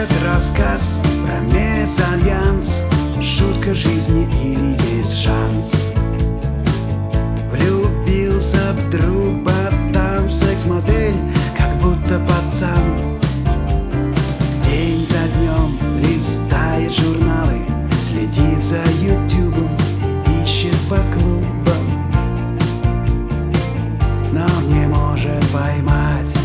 Этот рассказ про мезальянс. Шутка жизни или есть шанс? Влюбился вдруг потом в секс-модель Как будто пацан. День за днем листает журналы Следит за ютубом и ищет по клубам. Но не может поймать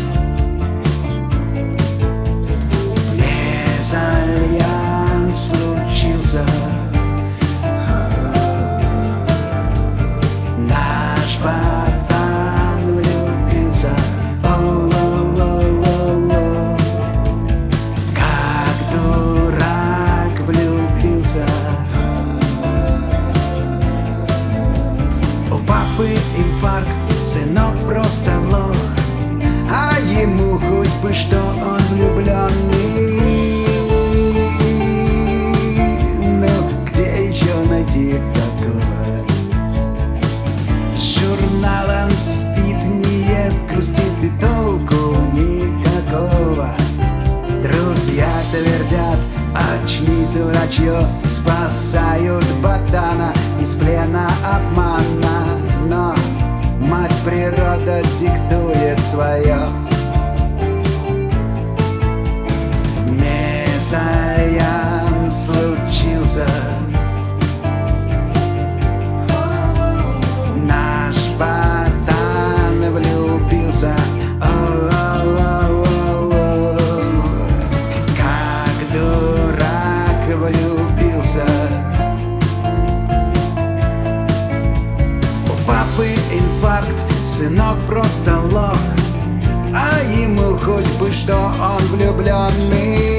инфаркт, сынок просто лох. А ему хоть бы что он влюбленный Ну, где еще найти такого? С журналом спит, не ест, грустит и толку никакого Друзья твердят, очнись, дурачье Спасают ботана из плена обмана свое Мезальян случился. Наш ботан влюбился. Как дурак влюбился. У папы инфаркт, сынок просто лох А ему хоть бы что он влюбленный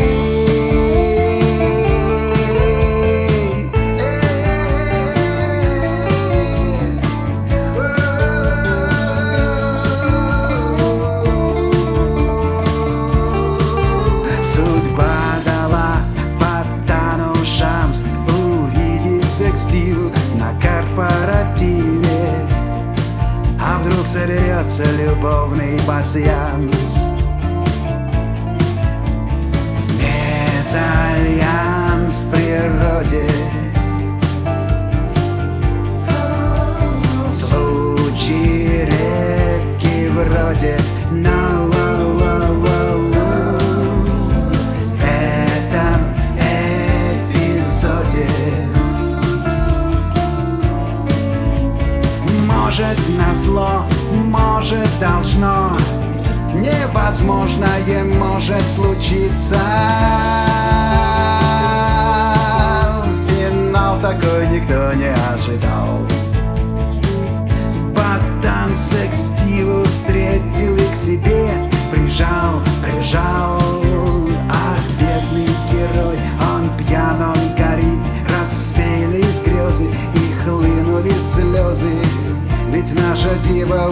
соберется любовный пасьянс. Мезальянс природе. Случай редкий вроде. Но в этом эпизоде. Может назло, может, должно. Невозможное может случиться. Финал такой никто не ожидал. Потанцек Стиву встретил и к себе. Прижал, прижал. Ах, бедный герой, он пьян, он горит. Рассеялись грезы и хлынули слезы. Ведь наша дива